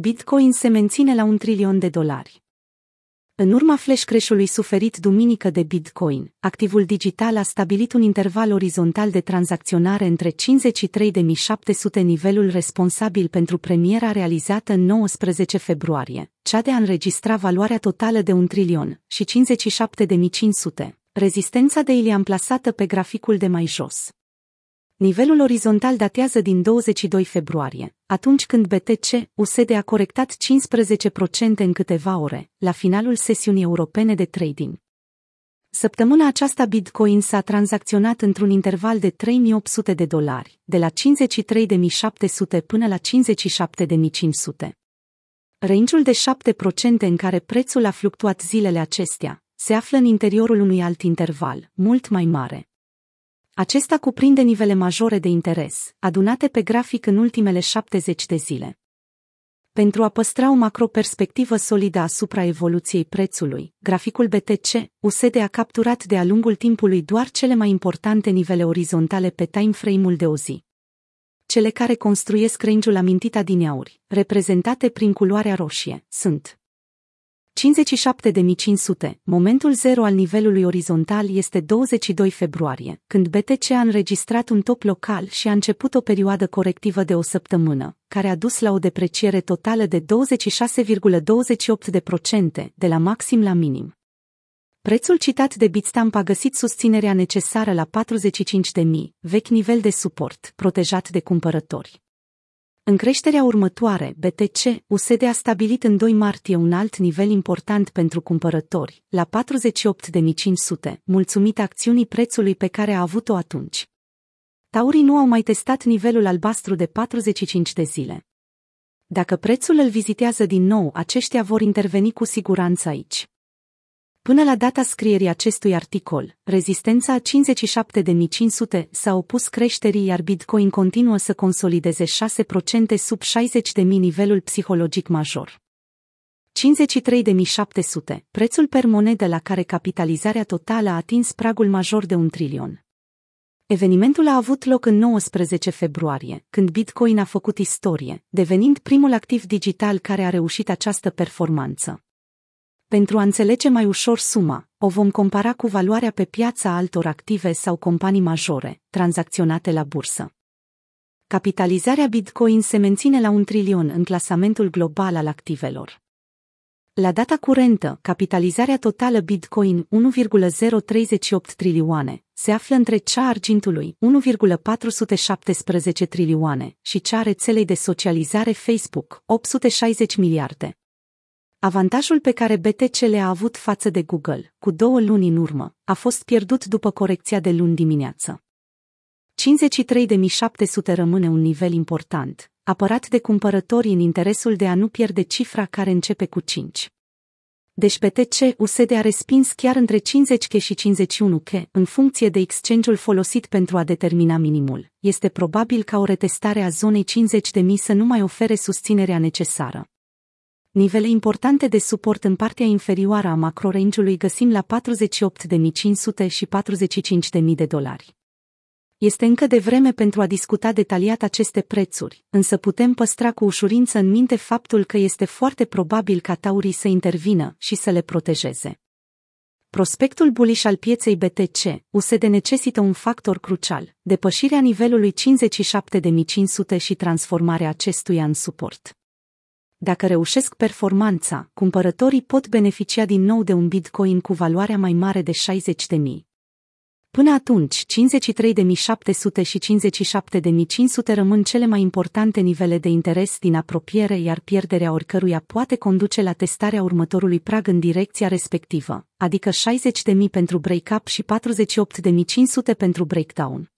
Bitcoin se menține la un trilion de dolari. În urma flash crash-ului suferit duminică de Bitcoin, activul digital a stabilit un interval orizontal de tranzacționare între 53.700 nivelul responsabil pentru premiera realizată în 19 februarie, cea de a înregistra valoarea totală de un trilion, și 57.500, rezistența de ili amplasată pe graficul de mai jos. Nivelul orizontal datează din 22 februarie, atunci când BTC USD a corectat 15% în câteva ore, la finalul sesiunii europene de trading. Săptămâna aceasta Bitcoin s-a tranzacționat într-un interval de 3800 de dolari, de la 53.700 până la 57.500. Rangeul de 7% în care prețul a fluctuat zilele acestea se află în interiorul unui alt interval, mult mai mare. Acesta cuprinde nivele majore de interes, adunate pe grafic în ultimele 70 de zile. Pentru a păstra o macroperspectivă solidă asupra evoluției prețului, graficul BTC USD a capturat de-a lungul timpului doar cele mai importante nivele orizontale pe timeframe-ul de o zi. Cele care construiesc range-ul amintit adineauri, reprezentate prin culoarea roșie, sunt 57.500, momentul zero al nivelului orizontal este 22 februarie, când BTC a înregistrat un top local și a început o perioadă corectivă de o săptămână, care a dus la o depreciere totală de 26,28% de la maxim la minim. Prețul citat de Bitstamp a găsit susținerea necesară la 45.000, vechi nivel de suport, protejat de cumpărători. În creșterea următoare, BTC USD a stabilit în 2 martie un alt nivel important pentru cumpărători, la 48.500, mulțumit acțiunii prețului pe care a avut-o atunci. Taurii nu au mai testat nivelul albastru de 45 de zile. Dacă prețul îl vizitează din nou, aceștia vor interveni cu siguranță aici. Până la data scrierii acestui articol, rezistența a 57.500 s-a opus creșterii iar Bitcoin continuă să consolideze 6% sub 60.000 nivelul psihologic major. 53.700, prețul per monedă la care capitalizarea totală a atins pragul major de un trilion. Evenimentul a avut loc în 19 februarie, când Bitcoin a făcut istorie, devenind primul activ digital care a reușit această performanță. Pentru a înțelege mai ușor suma, o vom compara cu valoarea pe piața altor active sau companii majore, tranzacționate la bursă. Capitalizarea Bitcoin se menține la un trilion în clasamentul global al activelor. La data curentă, capitalizarea totală Bitcoin 1,038 trilioane se află între cea argintului 1,417 trilioane și cea rețelei de socializare Facebook 860 miliarde. Avantajul pe care BTC le-a avut față de Google, cu două luni în urmă, a fost pierdut după corecția de luni dimineață. 53.700 rămâne un nivel important, apărat de cumpărătorii în interesul de a nu pierde cifra care începe cu 5. Deci BTC USD a respins chiar între 50K și 51K, în funcție de exchange-ul folosit pentru a determina minimul. Este probabil ca o retestare a zonei 50.000 să nu mai ofere susținerea necesară. Nivele importante de suport în partea inferioară a macrorange-ului găsim la 48.500 și 45.000 de dolari. Este încă de vreme pentru a discuta detaliat aceste prețuri, însă putem păstra cu ușurință în minte faptul că este foarte probabil ca taurii să intervină și să le protejeze. Prospectul bullish al pieței BTC, USD necesită un factor crucial, depășirea nivelului 57.500 și transformarea acestuia în suport. Dacă reușesc performanța, cumpărătorii pot beneficia din nou de un bitcoin cu valoarea mai mare de 60.000. Până atunci, 53.700 și 57.500 rămân cele mai importante nivele de interes din apropiere, iar pierderea oricăruia poate conduce la testarea următorului prag în direcția respectivă, adică 60.000 pentru break-up și 48.500 pentru breakdown.